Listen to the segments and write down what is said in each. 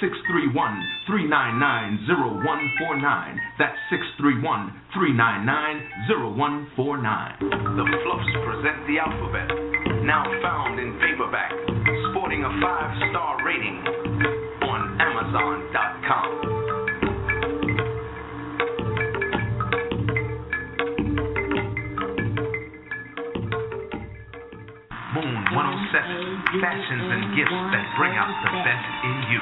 631 399 0149. That's 631 399 0149. The Fluffs present the alphabet, now found in paperback, sporting a five star rating on Amazon.com. fashions and gifts that bring out the best in you.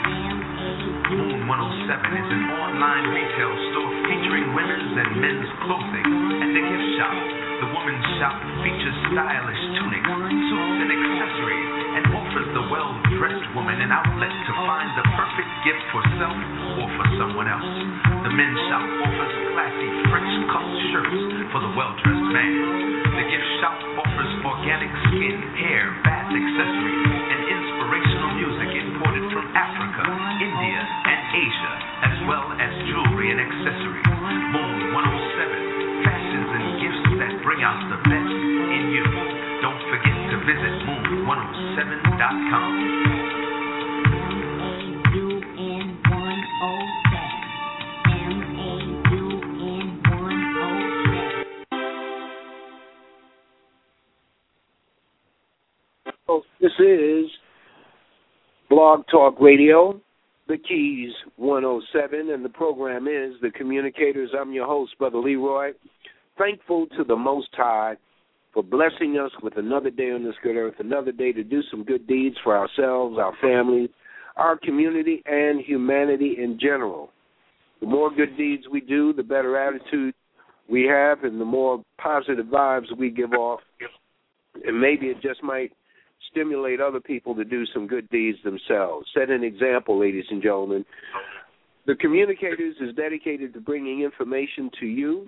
Moon 107 is an online retail store featuring women's and men's clothing and a gift shop. The women's shop features stylish tunics, suits, and accessories and offers the well-dressed woman an outlet to find the perfect gift for self or for someone else. The men's shop offers classy French cut shirts for the well-dressed man. The gift shop offers organic skin, hair, bath accessories, and inspirational music imported from Africa, moon107.com. Oh, This is Blog Talk Radio, The Keys 107, and the program is The Communicators. I'm your host, Brother Leroy. Thankful to the Most High for blessing us with another day on this good earth, another day to do some good deeds for ourselves, our families, our community, and humanity in general. The more good deeds we do, the better attitude we have, and the more positive vibes we give off. And maybe it just might stimulate other people to do some good deeds themselves. Set an example, ladies and gentlemen. The Communicators is dedicated to bringing information to you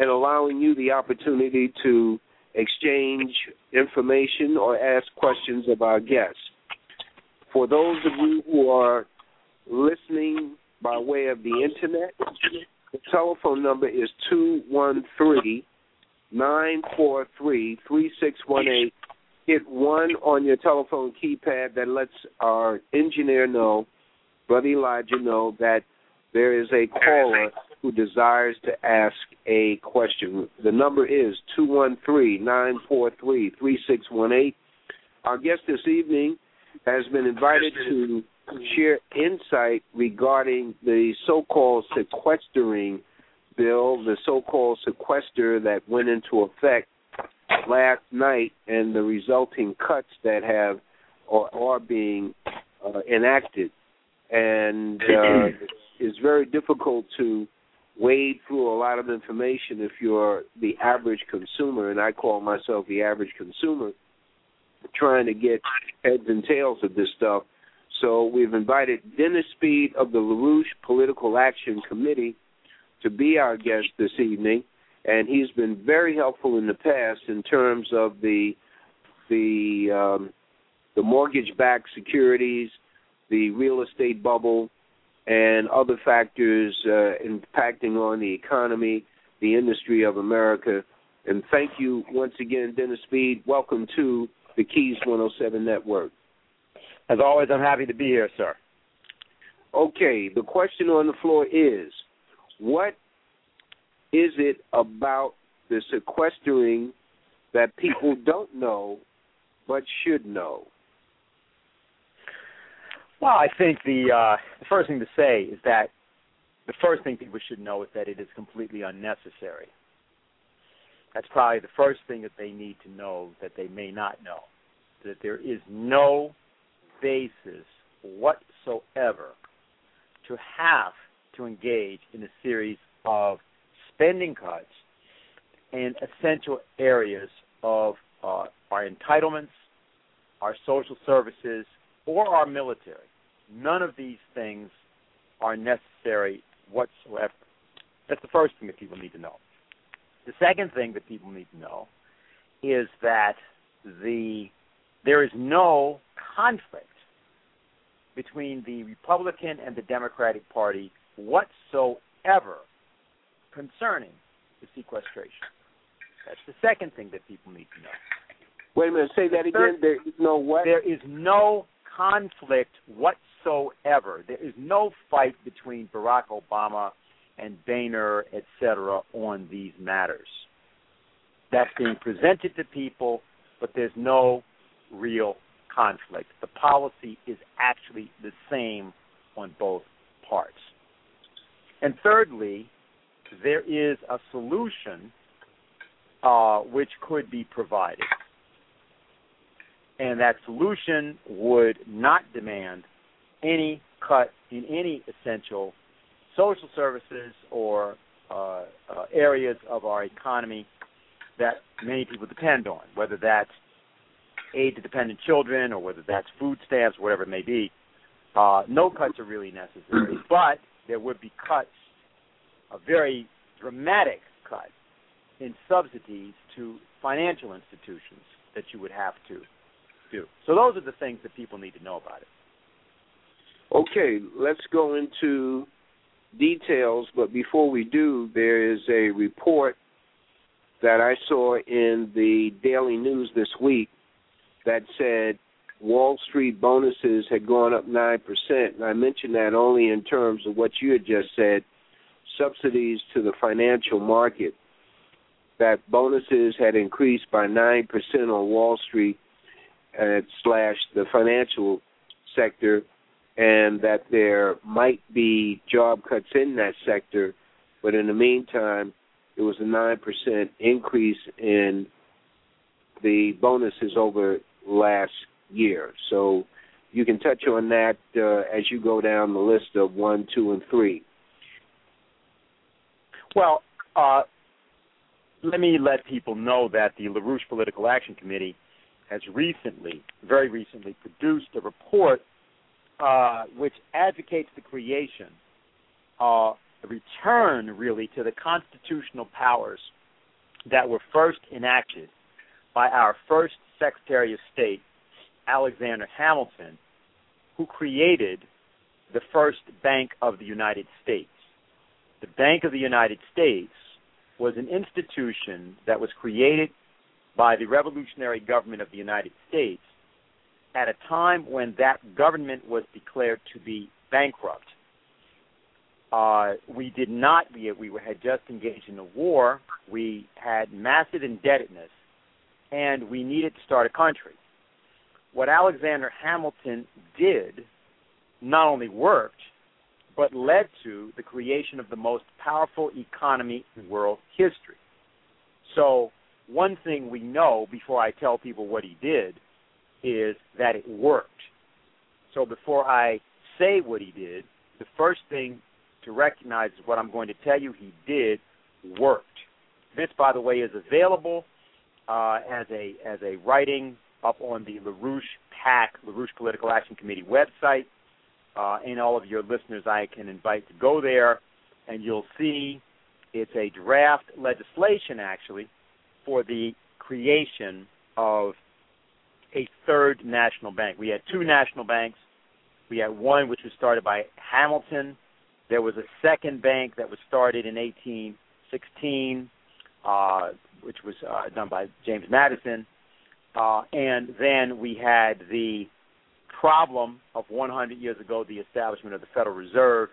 and allowing you the opportunity to exchange information or ask questions of our guests. For those of you who are listening by way of the internet, the telephone number is 213 943 3618 hit one on your telephone keypad that lets our engineer know, Brother Elijah know that there is a caller who desires to ask a question. The number is two one three nine four three three six one eight. Our guest this evening has been invited to share insight regarding the so-called sequestering bill, the so-called sequester that went into effect last night and the resulting cuts that have or are being uh, enacted, and uh, it's very difficult to wade through a lot of information if you're the average consumer, and I call myself the average consumer, trying to get heads and tails of this stuff. So we've invited Dennis Speed of the LaRouche Political Action Committee to be our guest this evening and he's been very helpful in the past in terms of the the um, the mortgage-backed securities, the real estate bubble, and other factors uh, impacting on the economy, the industry of America. And thank you once again, Dennis Speed. Welcome to the Keys 107 Network. As always, I'm happy to be here, sir. Okay, the question on the floor is what is it about the sequestering that people don't know but should know? Well, I think the uh, the first thing to say is that the first thing people should know is that it is completely unnecessary. That's probably the first thing that they need to know that they may not know. That there is no basis whatsoever to have to engage in a series of spending cuts in essential areas of uh, our entitlements, our social services, or our military. None of these things are necessary whatsoever. That's the first thing that people need to know. The second thing that people need to know is that the there is no conflict between the Republican and the Democratic Party whatsoever concerning the sequestration. That's the second thing that people need to know. Wait a minute, say that again. There is no what? There is no conflict whatsoever. There is no fight between Barack Obama and Boehner, etc., on these matters. That's being presented to people, but there's no real conflict. The policy is actually the same on both parts. And thirdly, there is a solution uh, which could be provided. And that solution would not demand any cut in any essential social services or uh, uh, areas of our economy that many people depend on, whether that's aid to dependent children or whether that's food stamps, whatever it may be. Uh, no cuts are really necessary, but there would be cuts, a very dramatic cut in subsidies to financial institutions that you would have to do. So those are the things that people need to know about it. Okay, let's go into details, but before we do, there is a report that I saw in the Daily News this week that said Wall Street bonuses had gone up 9%. And I mentioned that only in terms of what you had just said subsidies to the financial market. That bonuses had increased by 9% on Wall Street uh, slash the financial sector, and that there might be job cuts in that sector. But in the meantime, it was a 9% increase in the bonuses over last year. So you can touch on that uh, as you go down the list of one, two, and three. Well, uh, let me let people know that the LaRouche Political Action Committee has recently, very recently, produced a report uh, which advocates the creation, uh, a return really to the constitutional powers that were first enacted by our first Secretary of State, Alexander Hamilton, who created the first Bank of the United States. The Bank of the United States was an institution that was created by the revolutionary government of the United States at a time when that government was declared to be bankrupt. Uh, we did not, we, we had just engaged in a war, we had massive indebtedness, and we needed to start a country. What Alexander Hamilton did not only worked, but led to the creation of the most powerful economy in world history. So, one thing we know before I tell people what he did is that it worked. So, before I say what he did, the first thing to recognize is what I'm going to tell you he did worked. This, by the way, is available uh, as a as a writing up on the LaRouche PAC, LaRouche Political Action Committee website. Uh, and all of your listeners, I can invite to go there, and you'll see it's a draft legislation actually for the creation of a third national bank. We had two national banks. We had one which was started by Hamilton. There was a second bank that was started in 1816, uh, which was uh, done by James Madison. Uh, and then we had the problem of 100 years ago, the establishment of the Federal Reserve,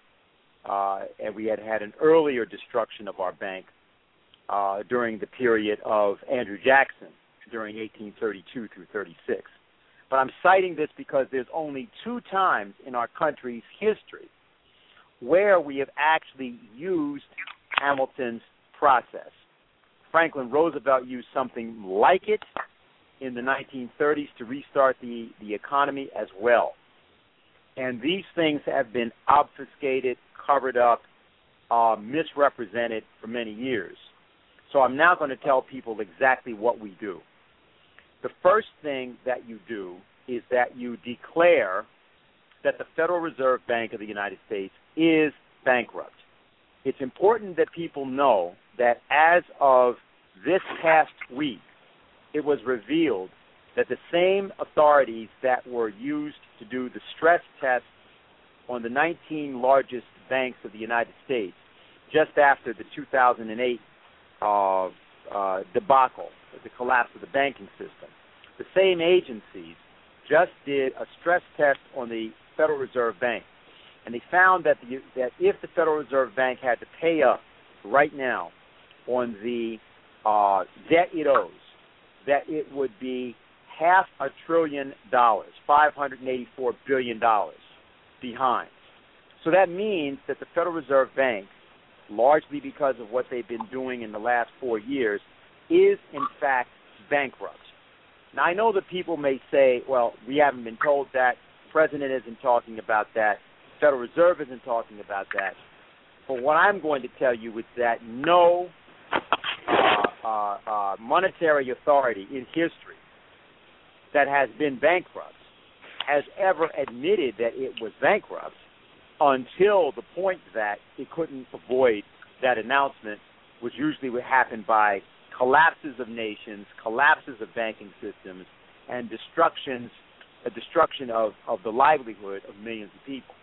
uh, and we had had an earlier destruction of our bank uh, during the period of Andrew Jackson during 1832 through 36. But I'm citing this because there's only two times in our country's history where we have actually used Hamilton's process. Franklin Roosevelt used something like it in the 1930s to restart the, the economy as well. And these things have been obfuscated, covered up, uh, misrepresented for many years. So I'm now going to tell people exactly what we do. The first thing that you do is that you declare that the Federal Reserve Bank of the United States is bankrupt. It's important that people know that as of this past week, it was revealed that the same authorities that were used to do the stress test on the 19 largest banks of the United States just after the 2008 uh, uh, debacle, the collapse of the banking system, the same agencies just did a stress test on the Federal Reserve Bank, and they found that the, that if the Federal Reserve Bank had to pay up right now on the uh, debt it owes, that it would be half a trillion dollars, five hundred and eighty-four billion dollars behind. So that means that the Federal Reserve Bank, largely because of what they've been doing in the last four years, is in fact bankrupt. Now I know that people may say, well, we haven't been told that, president isn't talking about that, Federal Reserve isn't talking about that. But what I'm going to tell you is that no uh, uh, uh, monetary authority in history that has been bankrupt has ever admitted that it was bankrupt until the point that it couldn't avoid that announcement, which usually would happen by collapses of nations, collapses of banking systems, and destructions, a destruction of, of the livelihood of millions of people.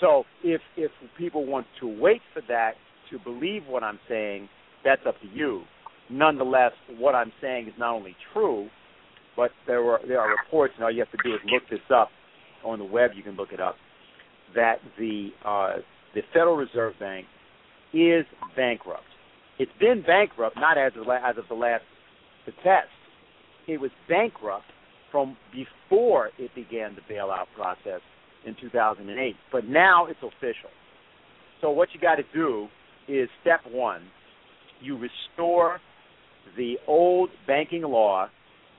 So if if people want to wait for that to believe what I'm saying, that's up to you. Nonetheless, what I'm saying is not only true, but there were there are reports, and all you have to do is look this up on the web. You can look it up that the uh, the Federal Reserve Bank is bankrupt. It's been bankrupt not as of, as of the last test. It was bankrupt from before it began the bailout process in 2008, but now it's official. So what you got to do is step one: you restore the old banking law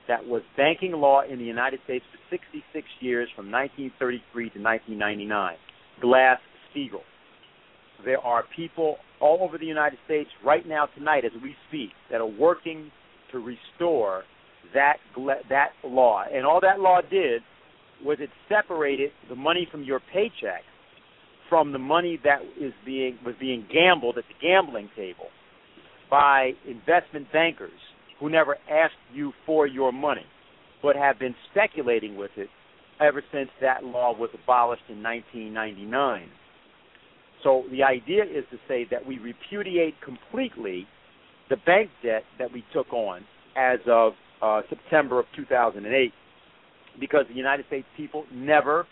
that was banking law in the United States for 66 years from 1933 to 1999. Glass Steagall. There are people all over the United States right now tonight as we speak that are working to restore that that law. And all that law did was it separated the money from your paycheck from the money that is being was being gambled at the gambling table by investment bankers who never asked you for your money but have been speculating with it ever since that law was abolished in 1999. So the idea is to say that we repudiate completely the bank debt that we took on as of uh, September of 2008 because the United States people never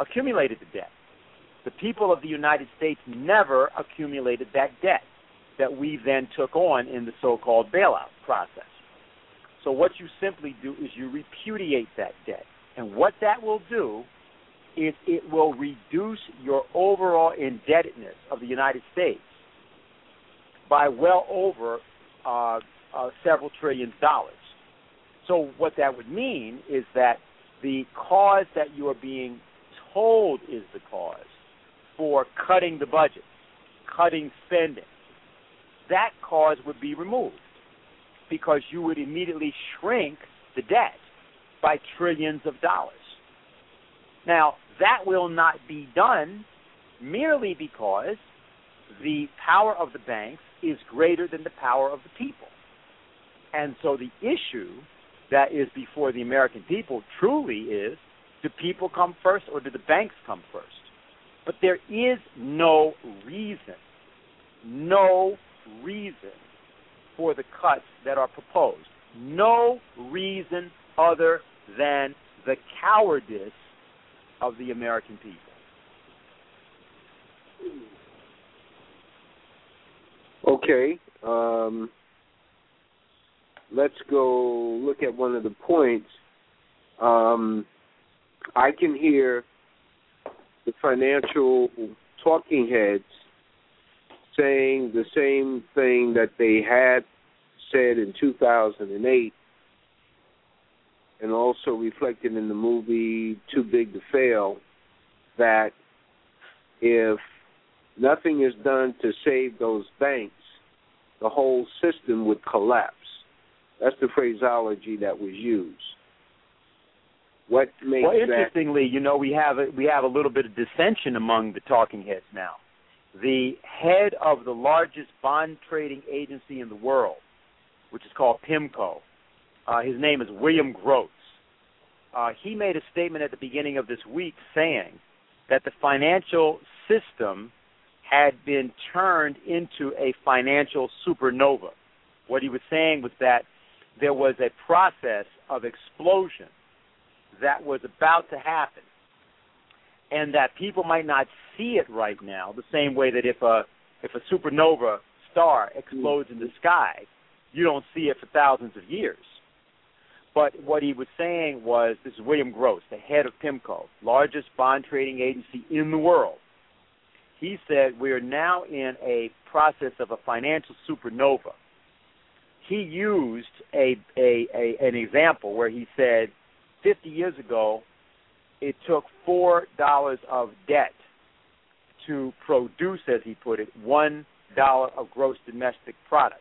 accumulated the debt. The people of the United States never accumulated that debt that we then took on in the so called bailout process. So what you simply do is you repudiate that debt. And what that will do is it will reduce your overall indebtedness of the United States by well over uh, uh, several trillion dollars. So what that would mean is that the cause that you are being told is the cause for cutting the budget, cutting spending, that cause would be removed because you would immediately shrink the debt by trillions of dollars. Now, that will not be done merely because the power of the banks is greater than the power of the people. And so the issue that is before the American people truly is do people come first or do the banks come first? But there is no reason, no reason for the cuts that are proposed. No reason other than the cowardice of the American people. Okay. Um, let's go look at one of the points. Um, I can hear the financial talking heads saying the same thing that they had said in 2008 and also reflected in the movie Too Big to Fail that if nothing is done to save those banks, the whole system would collapse. That's the phraseology that was used. What makes well, interestingly, that... you know, we have a, we have a little bit of dissension among the talking heads now. the head of the largest bond trading agency in the world, which is called PIMCO. Uh, his name is William Gross. Uh, he made a statement at the beginning of this week saying that the financial system had been turned into a financial supernova. What he was saying was that there was a process of explosion that was about to happen and that people might not see it right now the same way that if a if a supernova star explodes in the sky you don't see it for thousands of years but what he was saying was this is William Gross the head of PIMCO largest bond trading agency in the world he said we are now in a process of a financial supernova he used a, a, a an example where he said 50 years ago it took four dollars of debt to produce, as he put it, one dollar of gross domestic product.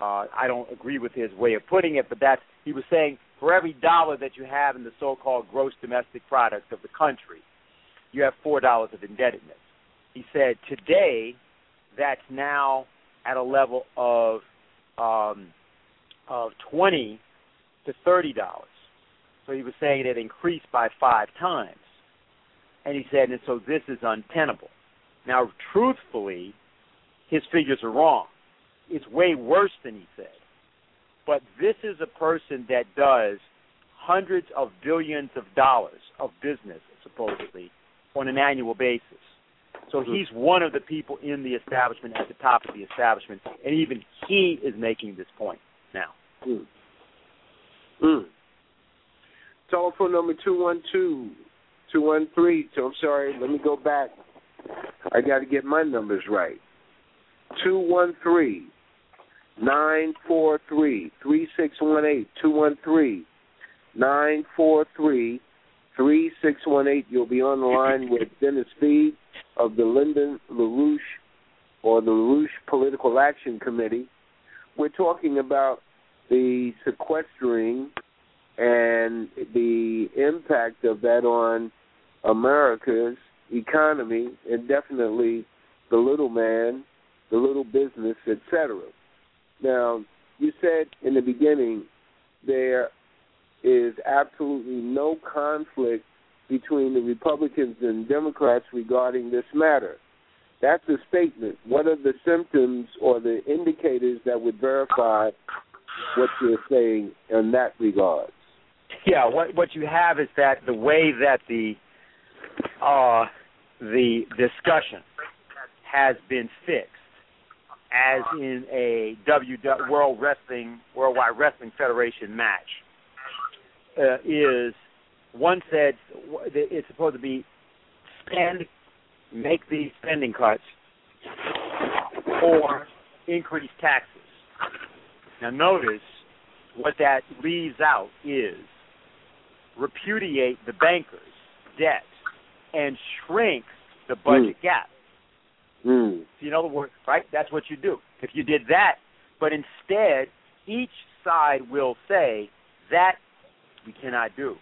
Uh, I don't agree with his way of putting it, but that's he was saying for every dollar that you have in the so-called gross domestic product of the country, you have four dollars of indebtedness. He said today that's now at a level of um, of twenty to thirty dollars. So he was saying it increased by five times. And he said, and so this is untenable. Now, truthfully, his figures are wrong. It's way worse than he said. But this is a person that does hundreds of billions of dollars of business, supposedly, on an annual basis. So hmm. he's one of the people in the establishment at the top of the establishment, and even he is making this point now. Mm. Mm. Telephone number 212 213. So I'm sorry, let me go back. I got to get my numbers right. 213 943 3618. 213 943 3618. You'll be on the line with Dennis Speed of the Lyndon LaRouche or the LaRouche Political Action Committee. We're talking about the sequestering and the impact of that on America's economy and definitely the little man, the little business, etc. Now, you said in the beginning there is absolutely no conflict between the Republicans and Democrats regarding this matter. That's a statement. What are the symptoms or the indicators that would verify what you're saying in that regard? Yeah, what what you have is that the way that the uh, the discussion has been fixed, as in a W World Wrestling Worldwide Wrestling Federation match, uh, is one said it's supposed to be spend, make these spending cuts, or increase taxes. Now notice what that leaves out is repudiate the bankers' debt and shrink the budget mm. gap. Mm. You know the word, right? That's what you do. If you did that, but instead, each side will say that we cannot do.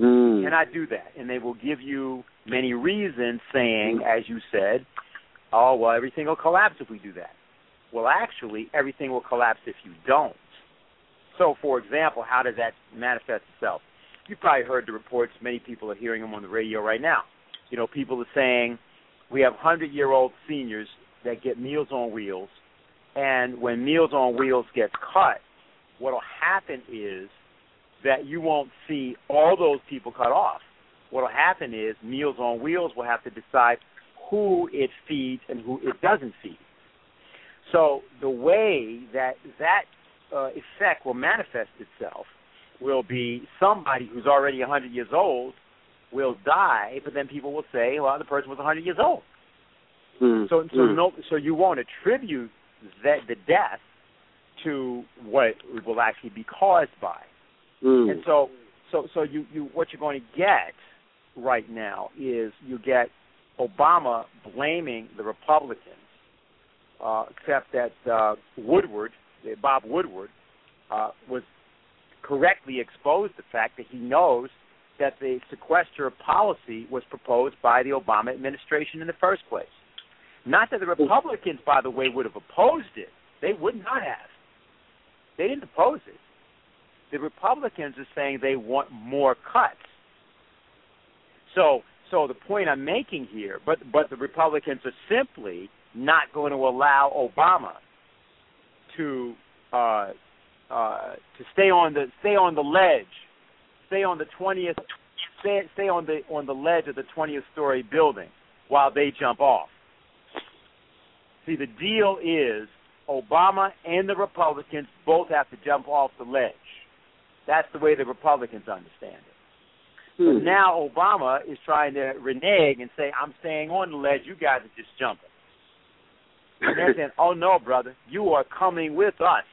Mm. We cannot do that, and they will give you many reasons, saying, mm. as you said, "Oh, well, everything will collapse if we do that." Well, actually, everything will collapse if you don't. So, for example, how does that manifest itself? you've probably heard the reports. Many people are hearing them on the radio right now. You know, people are saying we have hundred-year-old seniors that get Meals on Wheels, and when Meals on Wheels gets cut, what'll happen is that you won't see all those people cut off. What'll happen is Meals on Wheels will have to decide who it feeds and who it doesn't feed. So the way that that uh, effect will manifest itself will be somebody who's already 100 years old will die, but then people will say, well, the person was 100 years old. Mm. So, so mm. no, so you won't attribute that the death to what it will actually be caused by. Mm. And so, so, so you, you, what you're going to get right now is you get Obama blaming the Republicans, uh, except that uh, Woodward, Bob Woodward, uh, was correctly exposed the fact that he knows that the sequester policy was proposed by the Obama administration in the first place. Not that the Republicans, by the way, would have opposed it. They would not have. They didn't oppose it. The Republicans are saying they want more cuts. So, so the point I'm making here, but but the Republicans are simply not going to allow Obama to uh, uh, to stay on the stay on the ledge, stay on the twentieth, stay, stay on the on the ledge of the twentieth story building while they jump off. See, the deal is Obama and the Republicans both have to jump off the ledge. That's the way the Republicans understand it. Hmm. Now Obama is trying to renege and say, "I'm staying on the ledge. You guys are just jumping." And they're saying, "Oh no, brother, you are coming with us."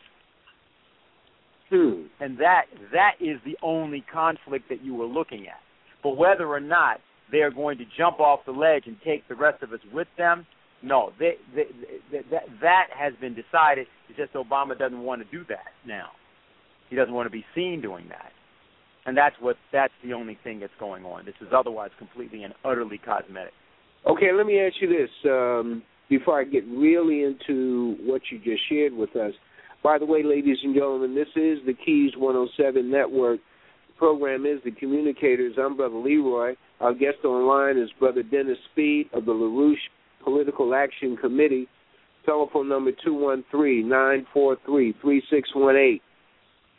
Hmm. And that that is the only conflict that you were looking at. But whether or not they are going to jump off the ledge and take the rest of us with them, no, they, they, they, that that has been decided. It's just Obama doesn't want to do that now. He doesn't want to be seen doing that, and that's what that's the only thing that's going on. This is otherwise completely and utterly cosmetic. Okay, let me ask you this um, before I get really into what you just shared with us. By the way, ladies and gentlemen, this is the Keys 107 Network. The program is The Communicators. I'm Brother Leroy. Our guest online is Brother Dennis Speed of the LaRouche Political Action Committee. Telephone number 213 943 3618.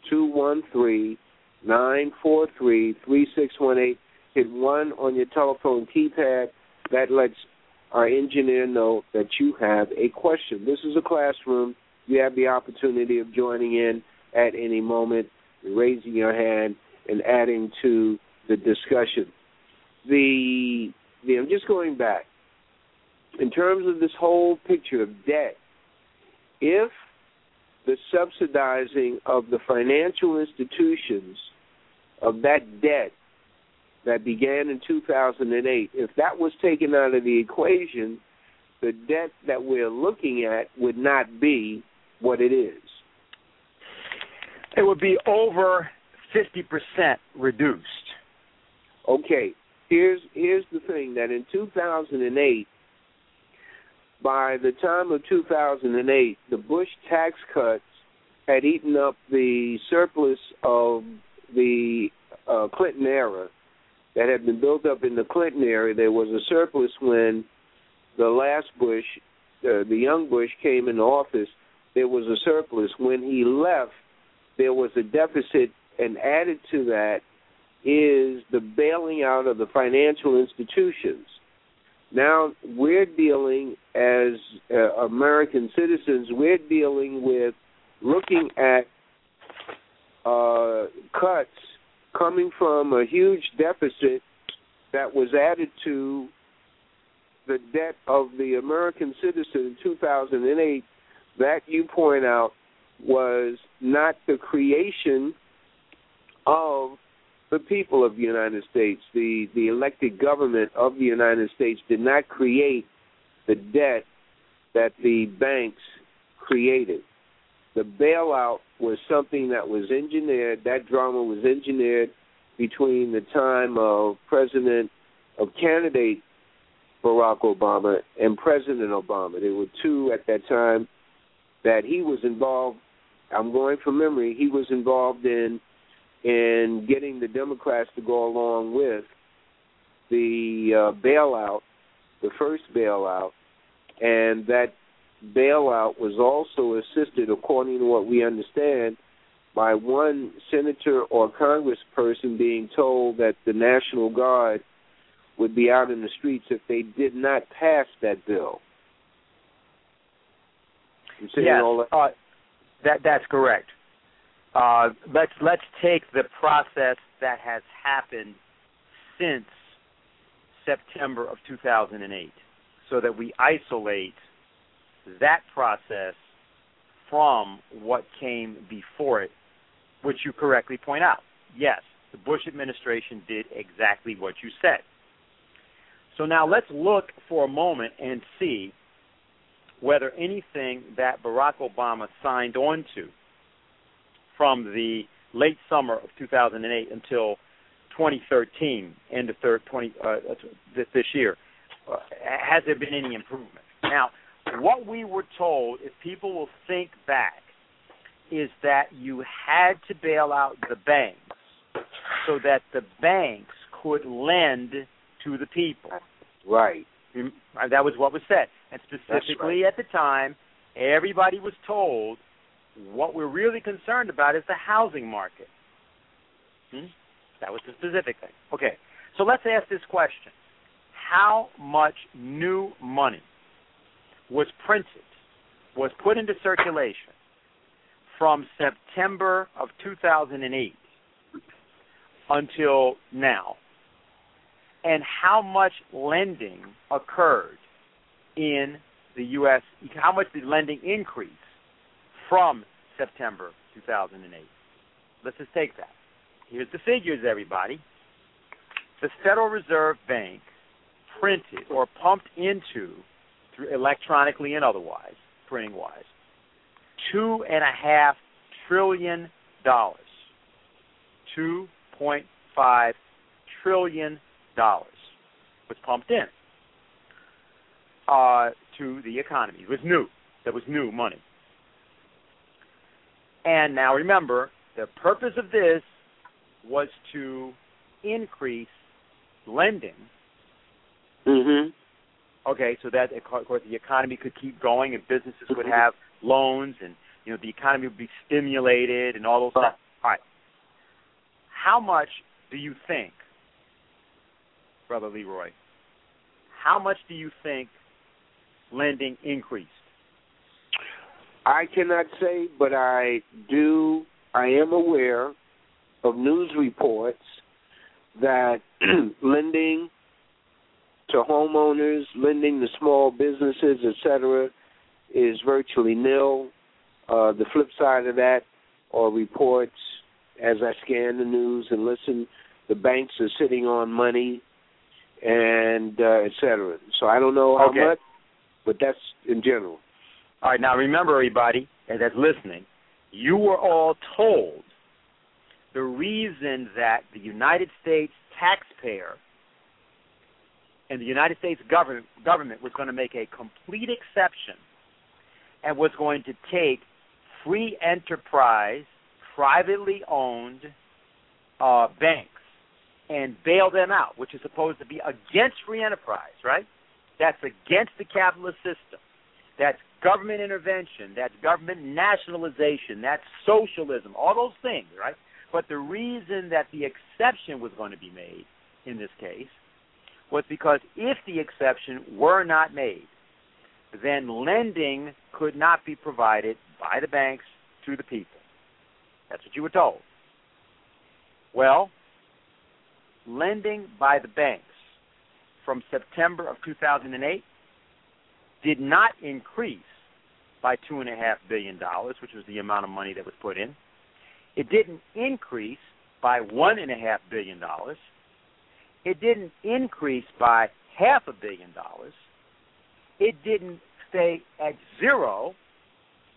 213 943 3618. Hit 1 on your telephone keypad. That lets our engineer know that you have a question. This is a classroom you have the opportunity of joining in at any moment, raising your hand, and adding to the discussion. The, the I'm just going back in terms of this whole picture of debt. If the subsidizing of the financial institutions of that debt that began in 2008, if that was taken out of the equation, the debt that we're looking at would not be what it is? It would be over 50% reduced. Okay, here's here's the thing that in 2008 by the time of 2008 the Bush tax cuts had eaten up the surplus of the uh, Clinton era that had been built up in the Clinton era. There was a surplus when the last Bush, uh, the young Bush, came into office there was a surplus. When he left, there was a deficit, and added to that is the bailing out of the financial institutions. Now we're dealing as uh, American citizens, we're dealing with looking at uh, cuts coming from a huge deficit that was added to the debt of the American citizen in 2008 that you point out was not the creation of the people of the United States. The the elected government of the United States did not create the debt that the banks created. The bailout was something that was engineered. That drama was engineered between the time of President of candidate Barack Obama and President Obama. There were two at that time that he was involved. I'm going from memory. He was involved in in getting the Democrats to go along with the uh, bailout, the first bailout, and that bailout was also assisted, according to what we understand, by one senator or congressperson being told that the National Guard would be out in the streets if they did not pass that bill yes, uh, that that's correct. Uh, let's let's take the process that has happened since September of 2008, so that we isolate that process from what came before it, which you correctly point out. Yes, the Bush administration did exactly what you said. So now let's look for a moment and see whether anything that Barack Obama signed on to from the late summer of 2008 until 2013, end of third 20 uh, this year, uh, has there been any improvement? Now, what we were told, if people will think back, is that you had to bail out the banks so that the banks could lend to the people. Right. That was what was said. And specifically right. at the time, everybody was told what we're really concerned about is the housing market. Hmm? That was the specific thing. Okay, so let's ask this question How much new money was printed, was put into circulation from September of 2008 until now? And how much lending occurred in the U.S.? How much did lending increase from September 2008? Let's just take that. Here's the figures, everybody. The Federal Reserve Bank printed or pumped into, through electronically and otherwise, printing wise, two and a half trillion dollars. Two point five trillion was pumped in uh, to the economy. It was new. That was new money. And now remember, the purpose of this was to increase lending. Mhm. Okay, so that of course the economy could keep going and businesses would have loans and you know the economy would be stimulated and all those things. All right. How much do you think, brother Leroy? How much do you think lending increased? I cannot say, but I do. I am aware of news reports that lending to homeowners, lending to small businesses, etc., is virtually nil. Uh, the flip side of that are reports, as I scan the news and listen, the banks are sitting on money, and uh, etc. So I don't know how Okay. much, but that's in general. All right, now remember, everybody that's listening, you were all told the reason that the United States taxpayer and the United States government government was going to make a complete exception and was going to take free enterprise, privately owned uh, banks and bail them out, which is supposed to be against free enterprise, right? That's against the capitalist system. That's government intervention. That's government nationalization. That's socialism. All those things, right? But the reason that the exception was going to be made in this case was because if the exception were not made, then lending could not be provided by the banks to the people. That's what you were told. Well, lending by the banks from September of 2008 did not increase by two and a half billion dollars, which was the amount of money that was put in. It didn't increase by one and a half billion dollars. It didn't increase by half a billion dollars. It didn't stay at zero.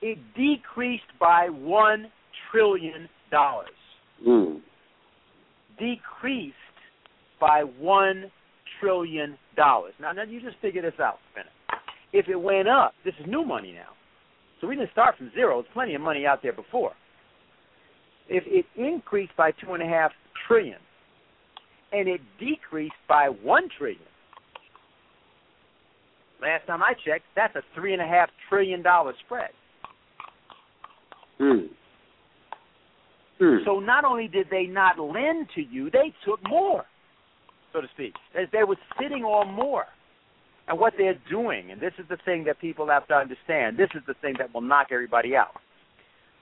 It decreased by one trillion dollars. Mm. Decreased by one trillion dollars. Now, now you just figure this out minute. If it went up, this is new money now. So we didn't start from zero. There's plenty of money out there before. If it increased by two and a half trillion, and it decreased by one trillion, last time I checked, that's a three and a half trillion dollar spread. Mm. Mm. So not only did they not lend to you, they took more, so to speak. They, they were sitting on more. And what they're doing, and this is the thing that people have to understand, this is the thing that will knock everybody out.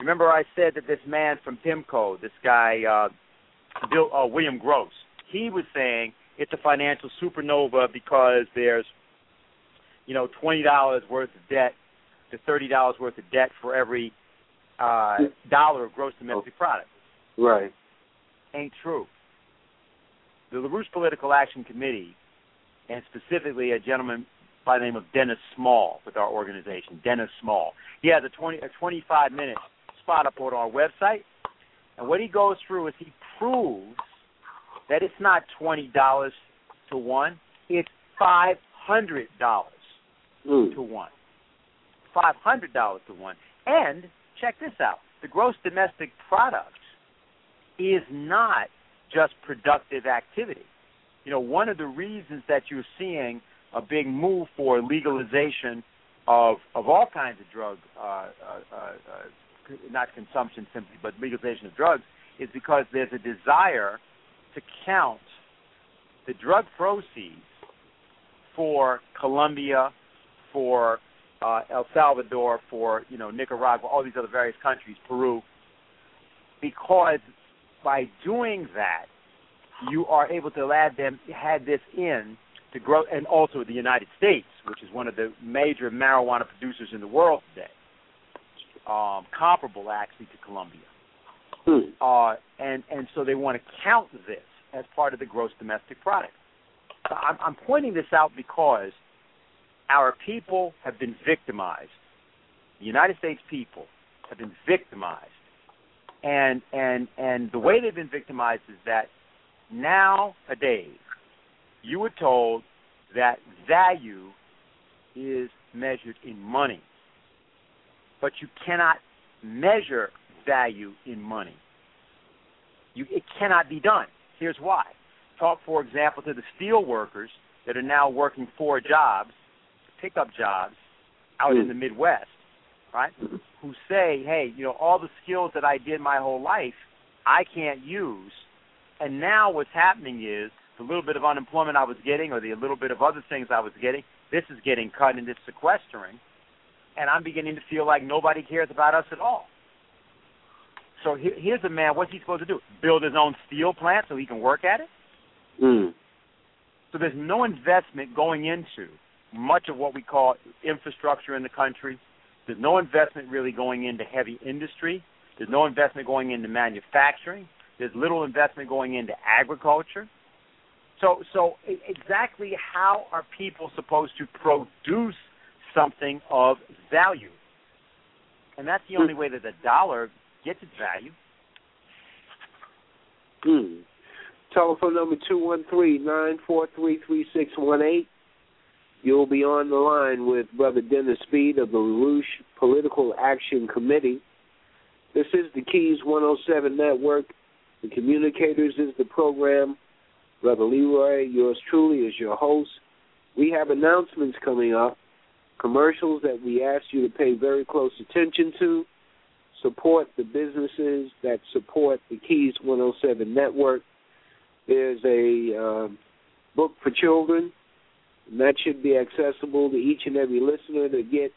Remember, I said that this man from PIMCO, this guy, uh, Bill uh, William Gross, he was saying it's a financial supernova because there's, you know, twenty dollars worth of debt to thirty dollars worth of debt for every uh, dollar of gross domestic product. Right. Ain't true. The LaRouche Political Action Committee, and specifically a gentleman by the name of Dennis Small with our organization, Dennis Small. He has a twenty a twenty five minute spot up on our website, and what he goes through is he proves that it's not twenty dollars to one, it's five hundred dollars mm. to one. Five hundred dollars to one. And check this out: the gross domestic product is not just productive activity. You know, one of the reasons that you're seeing a big move for legalization of of all kinds of drug, uh, uh, uh, not consumption simply, but legalization of drugs, is because there's a desire to count the drug proceeds for Colombia, for uh, El Salvador, for you know Nicaragua, all these other various countries, Peru, because by doing that, you are able to add them had this in to grow, and also the United States, which is one of the major marijuana producers in the world today, um, comparable actually to Colombia. Hmm. Uh, and and so they want to count this as part of the gross domestic product. I'm, I'm pointing this out because our people have been victimized. The United States people have been victimized, and and and the way they've been victimized is that nowadays you were told that value is measured in money, but you cannot measure value in money. You, it cannot be done. Here's why. Talk, for example, to the steel workers that are now working four jobs, pickup jobs, out in hmm. the Midwest, right? Who say, hey, you know, all the skills that I did my whole life, I can't use. And now what's happening is the little bit of unemployment I was getting or the little bit of other things I was getting, this is getting cut and it's sequestering. And I'm beginning to feel like nobody cares about us at all. So here's a man. What's he supposed to do? Build his own steel plant so he can work at it? Mm. So there's no investment going into much of what we call infrastructure in the country. There's no investment really going into heavy industry. There's no investment going into manufacturing. There's little investment going into agriculture. So, so exactly how are people supposed to produce something of value? And that's the only way that the dollar gets its value. Hmm. Telephone number two one three nine four three three six one eight. You'll be on the line with Brother Dennis Speed of the LaRouche Political Action Committee. This is the Keys 107 Network. The Communicators is the program. Brother Leroy, yours truly, is your host. We have announcements coming up, commercials that we ask you to pay very close attention to support the businesses that support the Keys 107 network. There's a uh, book for children, and that should be accessible to each and every listener to get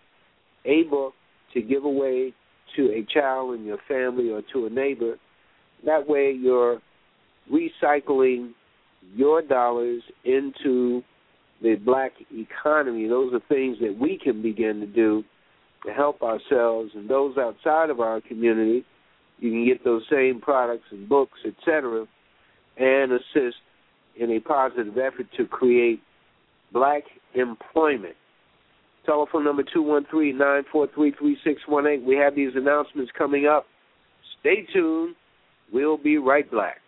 a book to give away to a child in your family or to a neighbor. That way, you're recycling your dollars into the black economy. Those are things that we can begin to do to help ourselves and those outside of our community. You can get those same products and books, etc., and assist in a positive effort to create black employment. Telephone number 213-943-3618. We have these announcements coming up. Stay tuned. We'll be right back.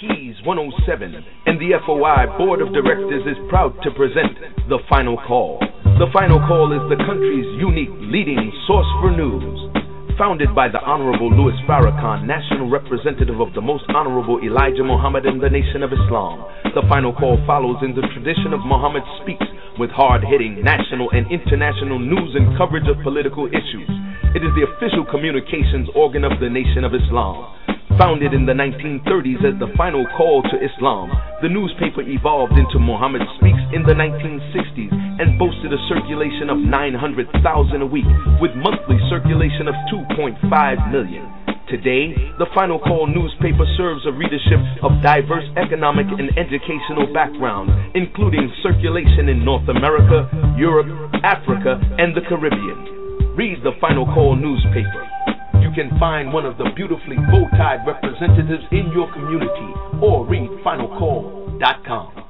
Keys 107 and the FOI Board of Directors is proud to present The Final Call. The Final Call is the country's unique leading source for news. Founded by the Honorable Louis Farrakhan, National Representative of the Most Honorable Elijah Muhammad and the Nation of Islam, The Final Call follows in the tradition of Muhammad Speaks with hard hitting national and international news and coverage of political issues. It is the official communications organ of the Nation of Islam. Founded in the 1930s as the final call to Islam, the newspaper evolved into Muhammad Speaks in the 1960s and boasted a circulation of 900,000 a week with monthly circulation of 2.5 million. Today, the Final Call newspaper serves a readership of diverse economic and educational backgrounds, including circulation in North America, Europe, Africa, and the Caribbean. Read the Final Call newspaper you can find one of the beautifully bow-tied representatives in your community or read finalcall.com.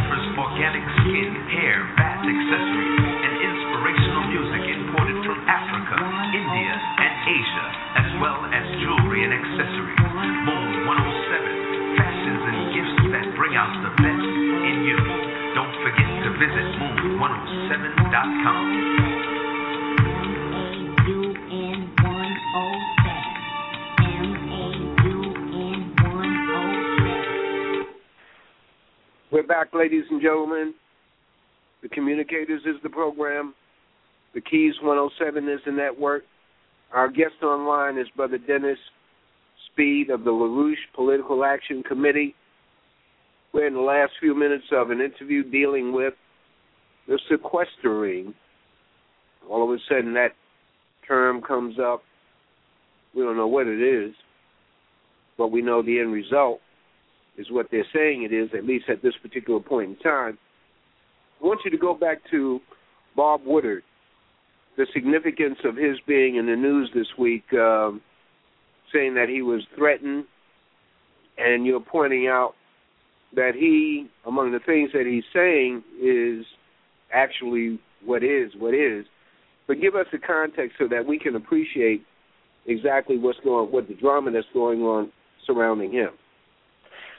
skin, hair, bath accessories, and inspirational music imported from Africa, India, and Asia, as well as jewelry and accessories. Moon 107, fashions and gifts that bring out the best in you. Don't forget to visit moon107.com. We're back, ladies and gentlemen. Communicators is the program. The Keys 107 is the network. Our guest online is Brother Dennis Speed of the LaRouche Political Action Committee. We're in the last few minutes of an interview dealing with the sequestering. All of a sudden, that term comes up. We don't know what it is, but we know the end result is what they're saying it is, at least at this particular point in time. I want you to go back to Bob Woodward, the significance of his being in the news this week, um, saying that he was threatened, and you're pointing out that he, among the things that he's saying, is actually what is what is. But give us the context so that we can appreciate exactly what's going, what the drama that's going on surrounding him.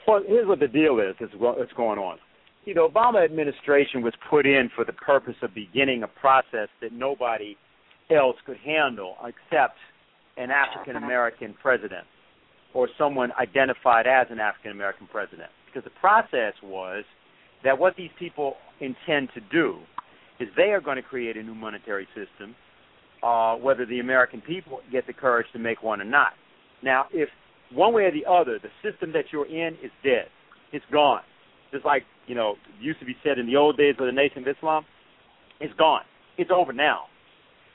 Well, here's what the deal is. That's what's going on. You know, Obama administration was put in for the purpose of beginning a process that nobody else could handle except an African American president or someone identified as an African American president. Because the process was that what these people intend to do is they are going to create a new monetary system, uh, whether the American people get the courage to make one or not. Now, if one way or the other, the system that you're in is dead. It's gone. Just like, you know, used to be said in the old days of the Nation of Islam, it's gone. It's over now.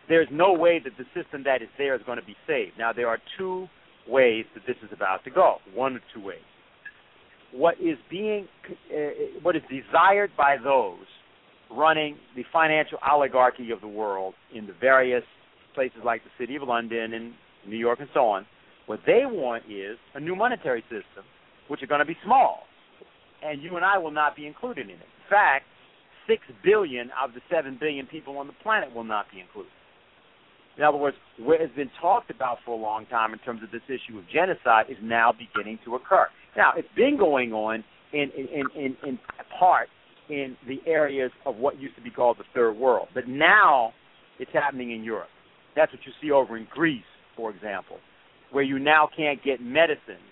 There's no way that the system that is there is going to be saved. Now, there are two ways that this is about to go. One or two ways. What is being, uh, what is desired by those running the financial oligarchy of the world in the various places like the City of London and New York and so on, what they want is a new monetary system, which are going to be small, and you and I will not be included in it. In fact, six billion of the seven billion people on the planet will not be included. In other words, what has been talked about for a long time in terms of this issue of genocide is now beginning to occur. Now, it's been going on in in in, in part in the areas of what used to be called the third world, but now it's happening in Europe. That's what you see over in Greece, for example where you now can't get medicine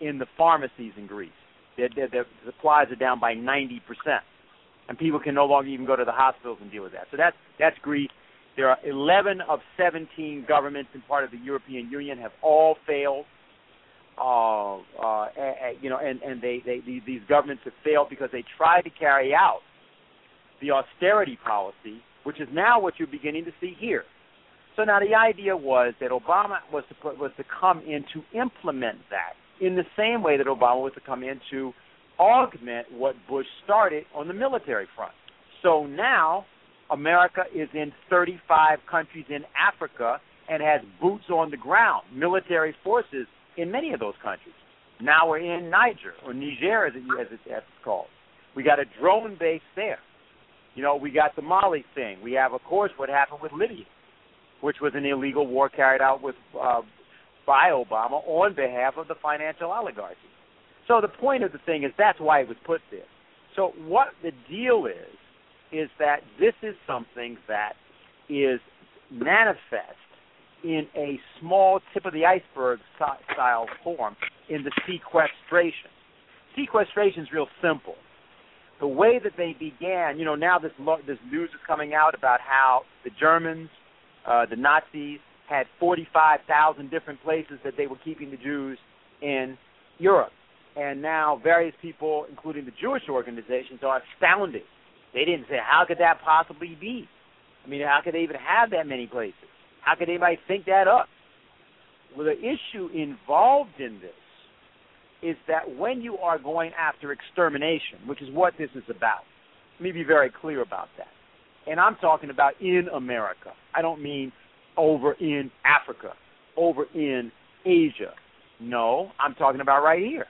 in the pharmacies in Greece. The, the, the supplies are down by 90%. And people can no longer even go to the hospitals and deal with that. So that's, that's Greece. There are 11 of 17 governments in part of the European Union have all failed. Uh, uh, you know, and, and they, they, these governments have failed because they tried to carry out the austerity policy, which is now what you're beginning to see here. So now the idea was that Obama was to put, was to come in to implement that in the same way that Obama was to come in to augment what Bush started on the military front. So now America is in 35 countries in Africa and has boots on the ground, military forces in many of those countries. Now we're in Niger or Niger as, it, as, it's called. We got a drone base there. You know, we got the Mali thing. We have, of course, what happened with Libya, which was an illegal war carried out with uh, by Obama on behalf of the financial oligarchy. So the point of the thing is that's why it was put there. So what the deal is is that this is something that is manifest in a small tip of the iceberg style form in the sequestration. Sequestration is real simple. The way that they began, you know, now this this news is coming out about how the Germans, uh, the Nazis, had 45,000 different places that they were keeping the Jews in Europe. And now various people, including the Jewish organizations, are astounded. They didn't say, how could that possibly be? I mean, how could they even have that many places? How could anybody think that up? Well, the issue involved in this is that when you are going after extermination, which is what this is about, let me be very clear about that. And I'm talking about in America. I don't mean over in Africa, over in Asia. No, I'm talking about right here.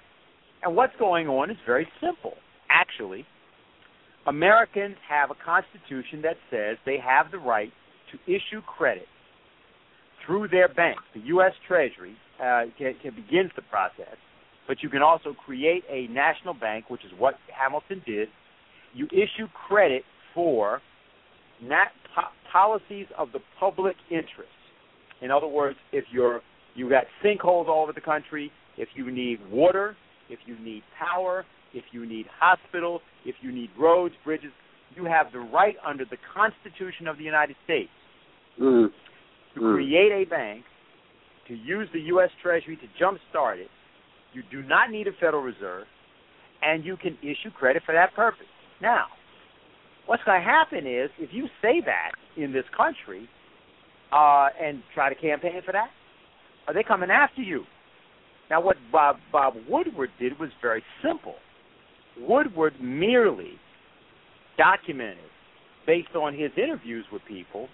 And what's going on is very simple. Actually, Americans have a constitution that says they have the right to issue credit through their bank. The U.S. Treasury uh, can, can begins the process, but you can also create a national bank, which is what Hamilton did. You issue credit for po- policies of the public interest. In other words, if you're you got sinkholes all over the country, if you need water, if you need power, if you need hospitals, if you need roads, bridges, you have the right under the Constitution of the United States mm. to mm. create a bank, to use the U.S. Treasury to jumpstart it. You do not need a Federal Reserve, and you can issue credit for that purpose. Now, what's going to happen is if you say that in this country uh, and try to campaign for that, are they coming after you? Now, what Bob Bob Woodward did was very simple. Woodward merely documented, based on his interviews with people,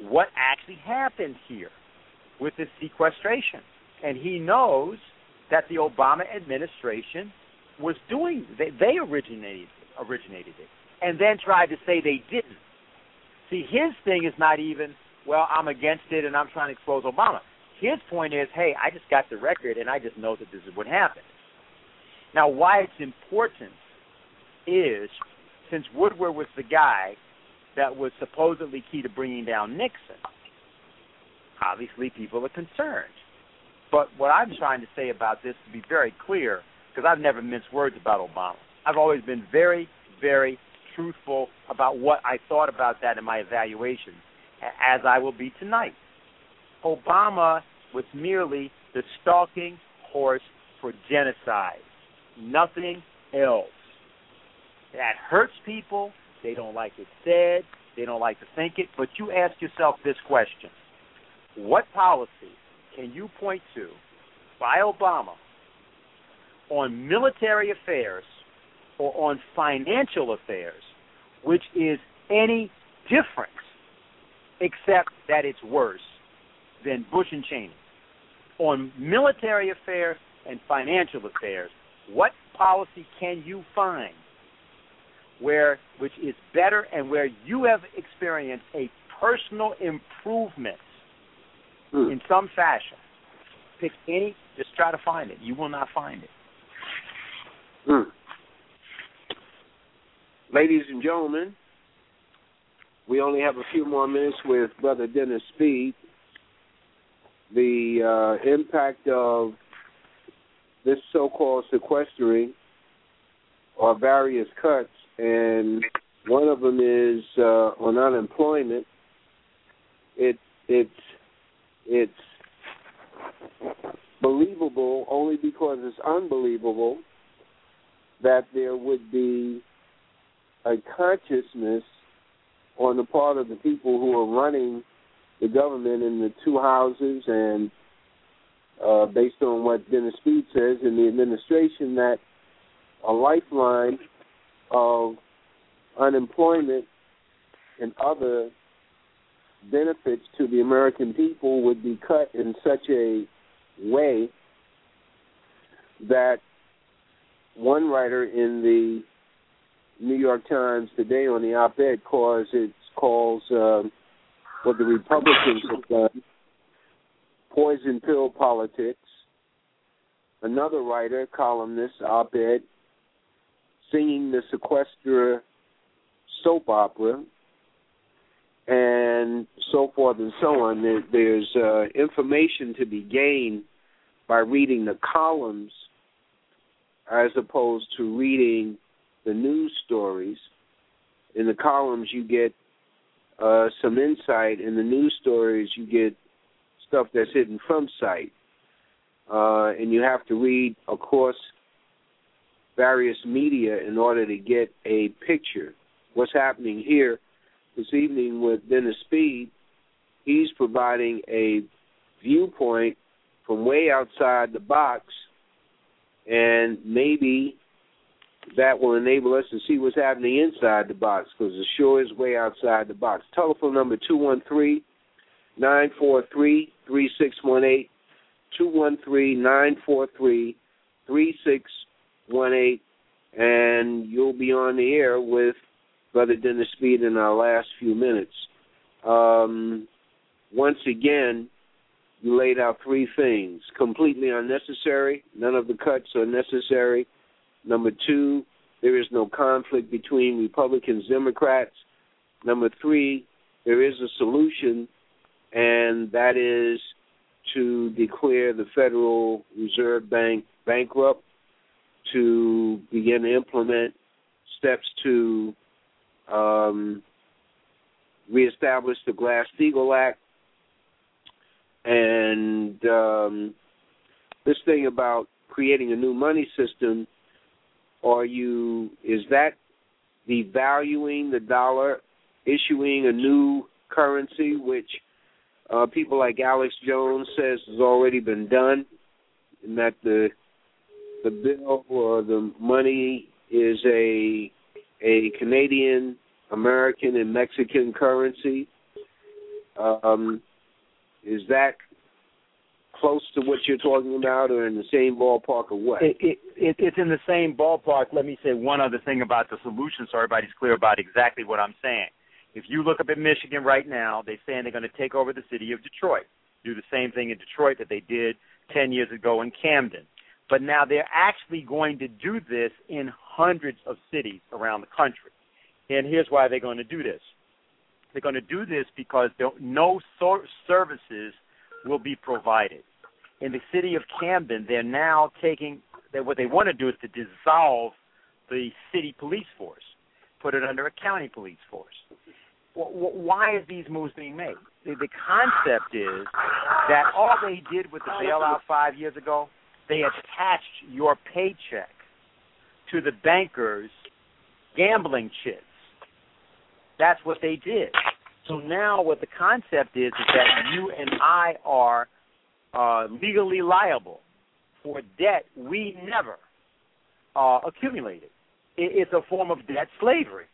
what actually happened here with this sequestration, and he knows that the Obama administration was doing. They, they originated originated it, and then tried to say they didn't. See, his thing is not even well. I'm against it, and I'm trying to expose Obama. His point is, hey, I just got the record and I just know that this is what happened. Now, why it's important is since Woodward was the guy that was supposedly key to bringing down Nixon, obviously people are concerned. But what I'm trying to say about this, to be very clear, because I've never minced words about Obama, I've always been very, very truthful about what I thought about that in my evaluations, as I will be tonight. Obama was merely the stalking horse for genocide, nothing else. That hurts people. They don't like it said. They don't like to think it. But you ask yourself this question What policy can you point to by Obama on military affairs or on financial affairs which is any difference except that it's worse than Bush and Cheney? on military affairs and financial affairs, what policy can you find where which is better and where you have experienced a personal improvement mm. in some fashion? Pick any, just try to find it. You will not find it. Mm. Ladies and gentlemen, we only have a few more minutes with Brother Dennis Speed the uh, impact of this so-called sequestering or various cuts, and one of them is uh, on unemployment. It it's it's believable only because it's unbelievable that there would be a consciousness on the part of the people who are running the government in the two houses and uh, based on what Dennis Speed says in the administration that a lifeline of unemployment and other benefits to the American people would be cut in such a way that one writer in the New York Times today on the op-ed cause it calls uh, what the Republicans have done poison pill politics. Another writer, columnist, op-ed, singing the sequester soap opera, and so forth and so on. There, there's uh, information to be gained by reading the columns as opposed to reading the news stories. In the columns, you get uh, some insight. In the news stories, you get stuff that's hidden from sight. Uh, and you have to read across various media in order to get a picture. What's happening here this evening with Dennis Speed, he's providing a viewpoint from way outside the box, and maybe that will enable us to see what's happening inside the box because it sure is way outside the box. Telephone number 213 943 3618. 213 943 3618. And you'll be on the air with Brother Dennis Speed in our last few minutes. Um, once again, you laid out three things completely unnecessary, none of the cuts are necessary. Number two, there is no conflict between Republicans Democrats. Number three, there is a solution, and that is to declare the Federal Reserve Bank bankrupt, to begin to implement steps to um, reestablish the Glass Steagall Act, and um, this thing about creating a new money system. Are you? Is that devaluing the dollar, issuing a new currency, which uh, people like Alex Jones says has already been done, and that the the bill or the money is a a Canadian, American, and Mexican currency. Um, is that close to what you're talking about, or in the same ballpark, or what? It, it, it, it's in the same ballpark. Let me say one other thing about the solution, so everybody's clear about exactly what I'm saying. If you look up at Michigan right now, they're saying they're going to take over the city of Detroit, do the same thing in Detroit that they did 10 years ago in Camden. But now they're actually going to do this in hundreds of cities around the country. And here's why they're going to do this. They're going to do this because no services will be provided. In the city of Camden, they're now taking that what they want to do is to dissolve the city police force, put it under a county police force why are these moves being made? The, the concept is that all they did with the bailout five years ago, they attached your paycheck to the bankers' gambling chips. That's what they did. So now, what the concept is is that you and I are uh, legally liable for debt we never uh, accumulated. It, it's a form of debt slavery.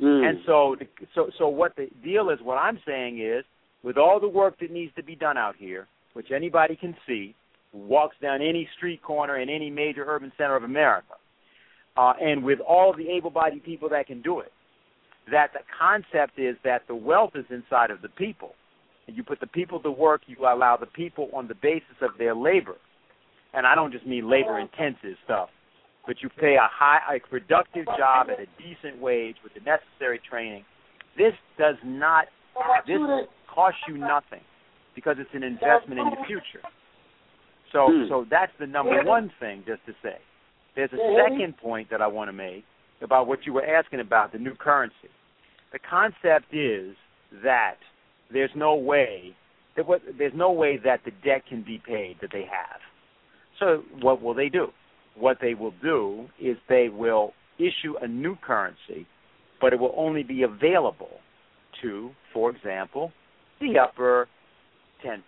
Mm. And so, so, so what the deal is? What I'm saying is, with all the work that needs to be done out here, which anybody can see, walks down any street corner in any major urban center of America, uh, and with all the able-bodied people that can do it, that the concept is that the wealth is inside of the people. And you put the people to work, you allow the people on the basis of their labor. And I don't just mean labor-intensive stuff but you pay a high, a productive job at a decent wage with the necessary training. This does not, this costs you nothing because it's an investment in the future. So, hmm. so that's the number one thing, just to say. There's a second point that I want to make about what you were asking about the new currency. The concept is that there's no way that what, there's no way that the debt can be paid that they have. So what will they do? what they will do is they will issue a new currency, but it will only be available to, for example, the upper 10%,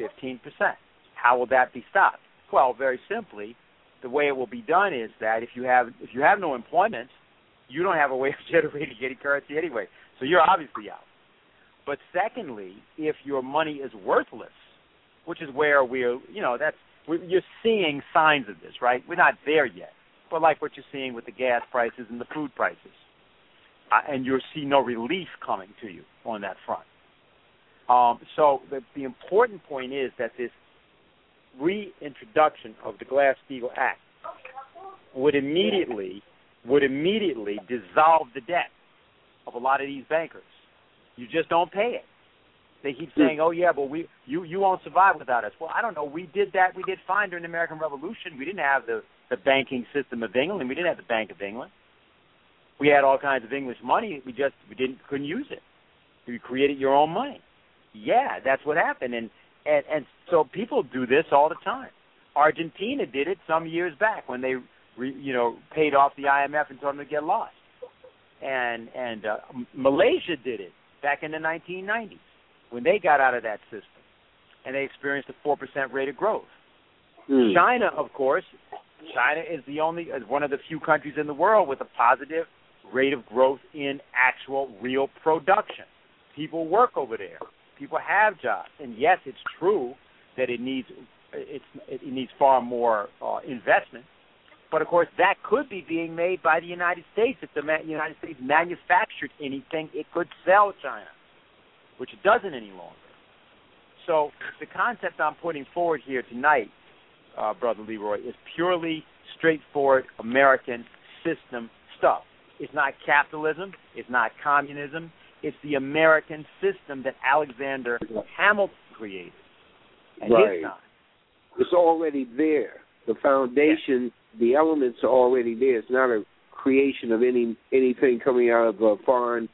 15%. How will that be stopped? Well, very simply, the way it will be done is that if you have if you have no employment, you don't have a way of generating any currency anyway. So you're obviously out. But secondly, if your money is worthless, which is where we're you know that's we're, you're seeing signs of this, right? We're not there yet, but like what you're seeing with the gas prices and the food prices, uh, and you'll see no relief coming to you on that front. Um, so the, the important point is that this reintroduction of the Glass-Steagall Act would immediately would immediately dissolve the debt of a lot of these bankers. You just don't pay it. They keep saying, "Oh yeah, but we you you won't survive without us." Well, I don't know. We did that. We did fine during the American Revolution. We didn't have the the banking system of England. We didn't have the Bank of England. We had all kinds of English money. We just we didn't couldn't use it. You created your own money. Yeah, that's what happened. And and and so people do this all the time. Argentina did it some years back when they re, you know paid off the IMF and told them to get lost. And and uh, Malaysia did it back in the 1990s when they got out of that system and they experienced a 4% rate of growth. Hmm. China, of course, China is the only is one of the few countries in the world with a positive rate of growth in actual real production. People work over there. People have jobs, and yes, it's true that it needs it's it needs far more uh, investment. But of course, that could be being made by the United States if the United States manufactured anything it could sell China, which it doesn't any longer. So the concept I'm putting forward here tonight, uh, brother Leroy, is purely straightforward American system stuff. It's not capitalism. It's not communism. It's the American system that Alexander Hamilton created at Right. time. It's already there. The foundation, the elements are already there. It's not a creation of any anything coming out of a foreign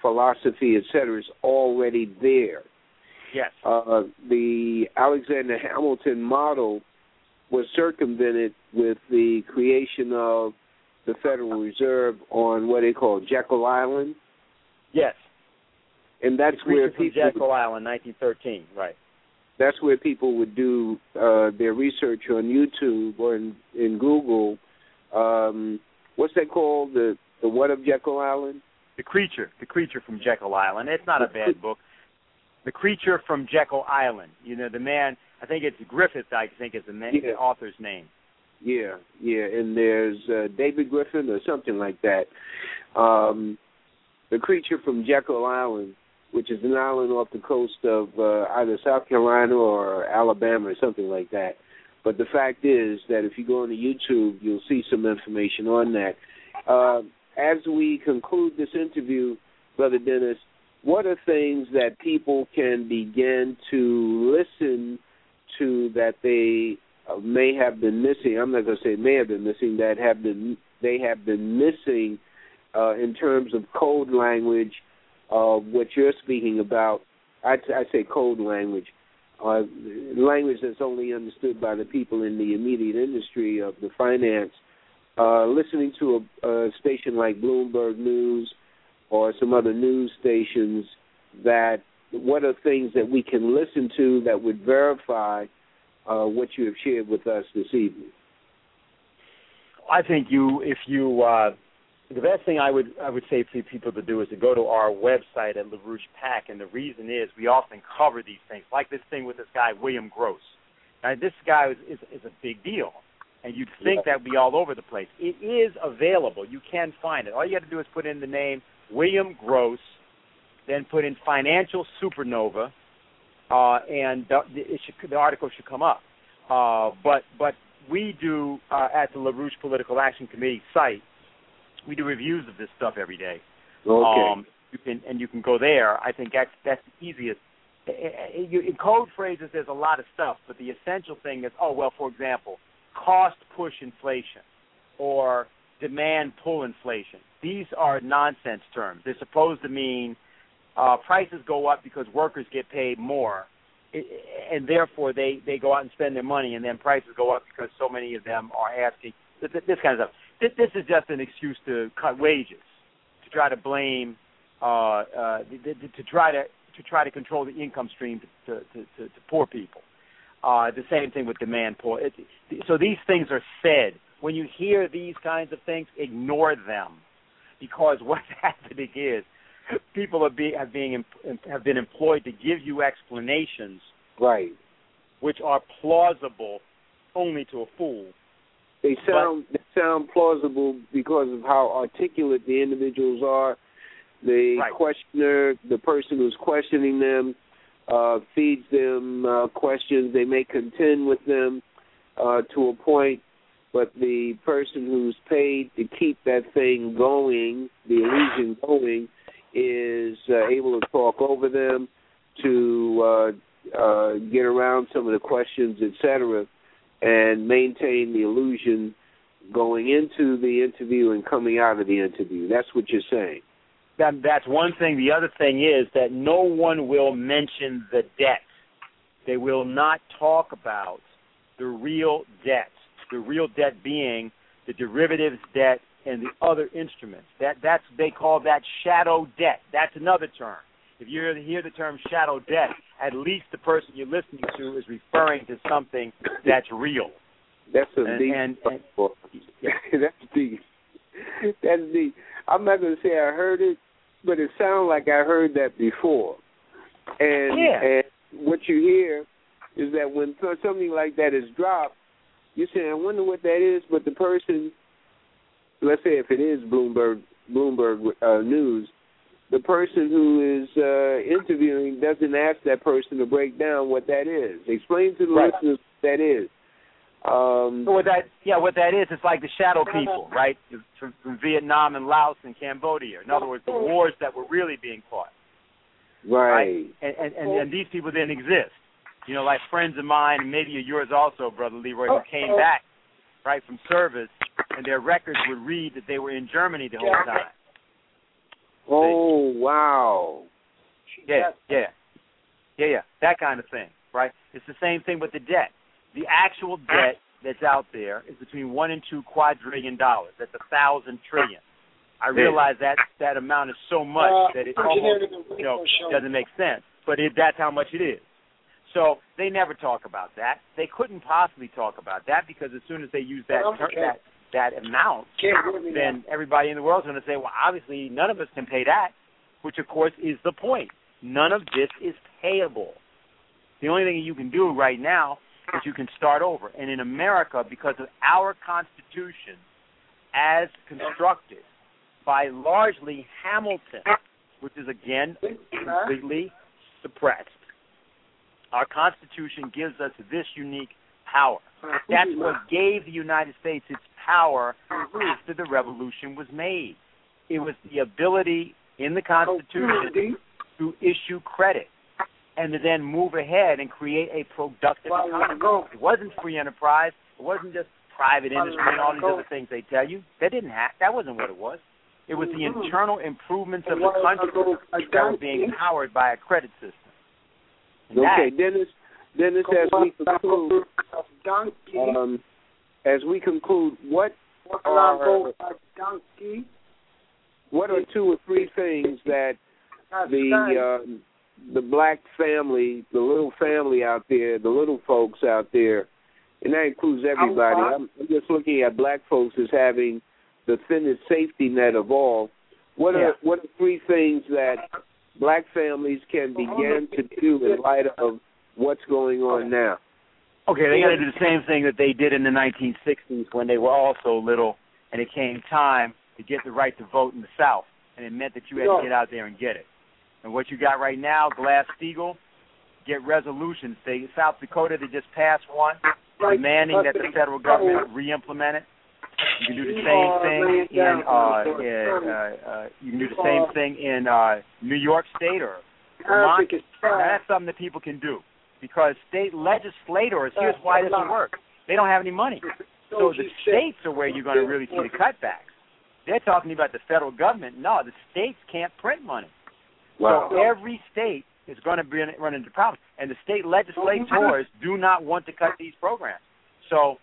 philosophy, etc. It's already there. Yes. Uh, the Alexander Hamilton model was circumvented with the creation of the Federal Reserve on what they call Jekyll Island, Yes. and that's where people Jekyll Island, 1913. Right. That's where people would do uh, their research on YouTube or in, in Google. Um, what's that called? The the what of Jekyll Island? The creature, the creature from Jekyll Island. It's not a bad book. The creature from Jekyll Island. You know, the man. I think it's Griffith. I think is the, man, Yeah. the author's name. Yeah, yeah, and there's uh, David Griffin or something like that. Um, the creature from Jekyll Island, which is an island off the coast of uh, either South Carolina or Alabama or something like that. But the fact is that if you go onto YouTube, you'll see some information on that. Uh, as we conclude this interview, Brother Dennis, what are things that people can begin to listen to that they uh, may have been missing. I'm not going to say may have been missing. That have been they have been missing uh, in terms of code language of what you're speaking about. I I say code language, uh, language that's only understood by the people in the immediate industry of the finance. Uh, listening to a, a station like Bloomberg News or some other news stations that what are things that we can listen to that would verify uh, what you have shared with us this evening. I think you, if you, uh, the best thing I would I would say for people to do is to go to our website at LaRouche PAC, and the reason is we often cover these things, like this thing with this guy William Gross. Now, this guy is is, is a big deal, and you'd think that'd be all over the place. It is available. You can find it. All you got to do is put in the name William Gross, then put in financial supernova, uh, and the, it should, the article should come up. Uh, but but we do uh, at the LaRouche Political Action Committee site. We do reviews of this stuff every day. Okay. Um, you can and you can go there. I think that's that's the easiest. I- I- you- In code phrases, there's a lot of stuff, but the essential thing is, oh well, for example, cost push inflation or demand pull inflation. These are nonsense terms. They're supposed to mean uh, prices go up because workers get paid more, and therefore they they go out and spend their money, and then prices go up because so many of them are asking th- th- this kind of stuff. This, this is just an excuse to cut wages, to try to blame, uh, uh, th- to try to to try to control the income stream to to, to, to poor people. Uh, the same thing with demand pull. It, so these things are said. When you hear these kinds of things, ignore them, because what's happening is people are be, have being have been employed to give you explanations Right. which are plausible only to a fool. They sound sound plausible because of how articulate the individuals are. The Right. questioner, the person who's questioning them, uh, feeds them uh, questions. They may contend with them uh, to a point, but the person who's paid to keep that thing going, the illusion going, is uh, able to talk over them, to uh, uh, get around some of the questions, etc., and maintain the illusion going into the interview and coming out of the interview. That's what you're saying. That that's one thing. The other thing is that no one will mention the debt. They will not talk about the real debt. The real debt being the derivatives debt and the other instruments. That that's they call that shadow debt. That's another term. If you hear the term shadow debt, at least the person you're listening to is referring to something that's real. That's a And- deep. and- and- That's deep. That's deep. I'm not going to say I heard it, but it sounds like I heard that before. And Yeah. and what you hear is that when so- something like that is dropped, you say, "I wonder what that is," but the person, let's say if it is Bloomberg Bloomberg uh, News, the person who is uh, interviewing doesn't ask that person to break down what that is. Explain to the Right. listeners what that is. Um, So what that yeah, what that is, it's like the shadow people, right? From, from Vietnam and Laos and Cambodia. In other words, the wars that were really being fought. right. And and, and, and these people didn't exist. You know, like friends of mine, and maybe yours also, brother Leroy, who came back right from service, and their records would read that they were in Germany the whole time. Oh wow. Yeah, yeah, yeah, yeah. That kind of thing, right? It's the same thing with the debt. The actual debt that's out there is between one and two quadrillion dollars. That's a thousand trillion. I realize that that amount is so much that it almost you know doesn't make sense, but it, that's how much it is. So they never talk about that. They couldn't possibly talk about that because as soon as they use that ter- that that amount, then everybody in the world is going to say, well, obviously none of us can pay that, which of course is the point. None of this is payable. The only thing you can do right now is you can start over. And in America, because of our Constitution as constructed by largely Hamilton, which is again completely suppressed, our Constitution gives us this unique power. That's what gave the United States its power after the revolution was made. It was the ability in the Constitution to issue credit and to then move ahead and create a productive economy. It wasn't free enterprise. It wasn't just private industry and all these other things they tell you. That didn't have. That wasn't what it was. It was the internal improvements of the country that were being powered by a credit system. And Okay, that- Dennis. Dennis, as we conclude, um, as we conclude, what are what are two or three things that the um, the black family, the little family out there, the little folks out there, and that includes everybody. I'm, I'm just looking at black folks as having the thinnest safety net of all. What Yeah. are what are three things that black families can begin to do in light of what's going on now? Okay, they got to do the same thing that they did in the 1960s when they were also little, and it came time to get the right to vote in the South, and it meant that you had to get out there and get it. And what you got right now, Glass Steagall, get resolutions. They South Dakota they just passed one demanding that the federal government re-implement it. You can do the same thing in uh, in, uh, uh, you can do the same thing in uh, New York State or Vermont. Now, that's something that people can do because state legislators. Here's why this will work. They don't have any money, so the states are where you're going to really see the cutbacks. They're talking about the federal government. No, the states can't print money. Wow. So every state is going to be run into problems, and the state legislators do not want to cut these programs. So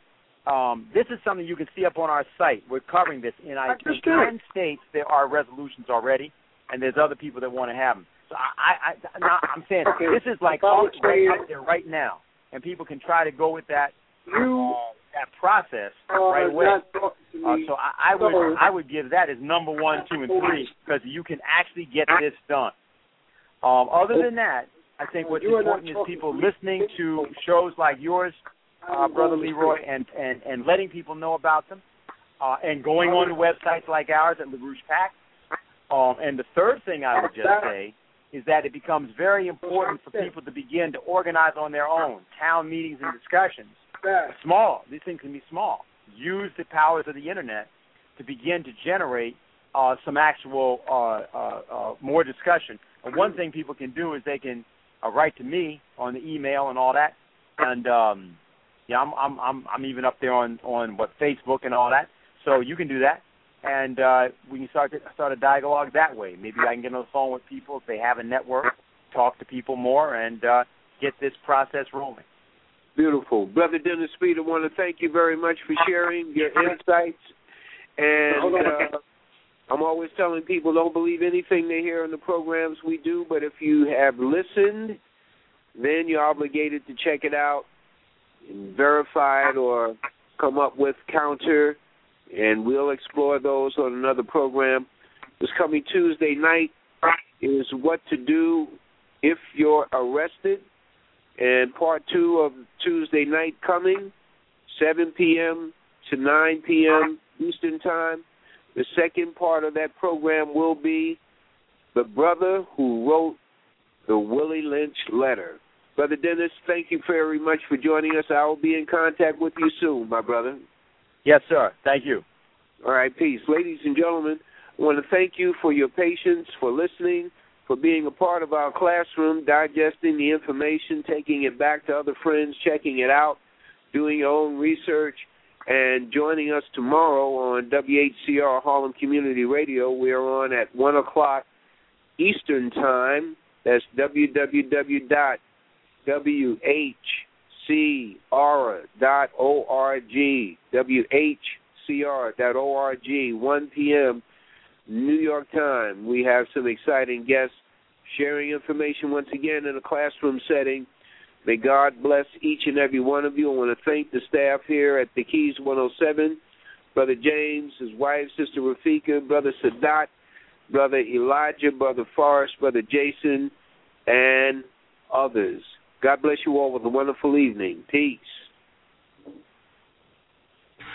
um, this is something you can see up on our site. We're covering this in I think ten states. There are resolutions already, and there's other people that want to have them. So I, I, I now I'm saying this is like all right out there right now, and people can try to go with that uh, that process right away. Uh, so I, I would I would give that as number one, two, and three because you can actually get this done. Um, other than that, I think what's important is people listening to shows like yours, uh, brother Leroy, and, and and letting people know about them. uh, and going on to websites like ours at LaRouche PAC. Um, and the third thing I would just say is that it becomes very important for people to begin to organize on their own town meetings and discussions. Small, these things can be small. Use the powers of the internet to begin to generate uh, some actual uh, uh, uh, more discussion. And one thing people can do is they can uh, write to me on the email and all that, and um, yeah, I'm I'm I'm I'm even up there on on what Facebook and all that. So you can do that, and uh, we can start to, start a dialogue that way. Maybe I can get on the phone with people if they have a network, talk to people more, and uh, get this process rolling. Beautiful, brother Dennis Speed. I want to thank you very much for sharing your insights. And uh, I'm always telling people don't believe anything they hear in the programs we do, but if you have listened, then you're obligated to check it out and verify it or come up with counter, and we'll explore those on another program. This coming Tuesday night is what to do if you're arrested, and part two of Tuesday night coming, 7 p.m. to 9 p.m. Eastern Time. The second part of that program will be the brother who wrote the Willie Lynch letter. Brother Dennis, thank you very much for joining us. I will be in contact with you soon, my brother. Yes, sir. Thank you. All right, peace. Ladies and gentlemen, I want to thank you for your patience, for listening, for being a part of our classroom, digesting the information, taking it back to other friends, checking it out, doing your own research, and joining us tomorrow on WHCR Harlem Community Radio. We're on at 1 o'clock Eastern Time. That's www.whcr.org. WHCR.org, 1 p.m. New York time. We have some exciting guests sharing information once again in a classroom setting. May God bless each and every one of you. I want to thank the staff here at the Keys 107, Brother James, his wife, Sister Rafika, Brother Sadat, Brother Elijah, Brother Forrest, Brother Jason, and others. God bless you all with a wonderful evening. Peace.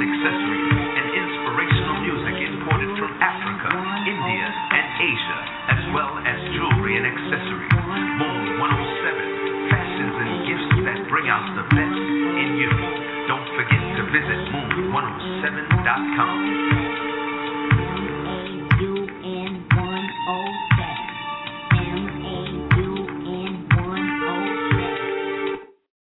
accessories, and inspirational music imported from Africa, India, and Asia, as well as jewelry and accessories. Moon 107, fashions and gifts that bring out the best in you. Don't forget to visit moon107.com.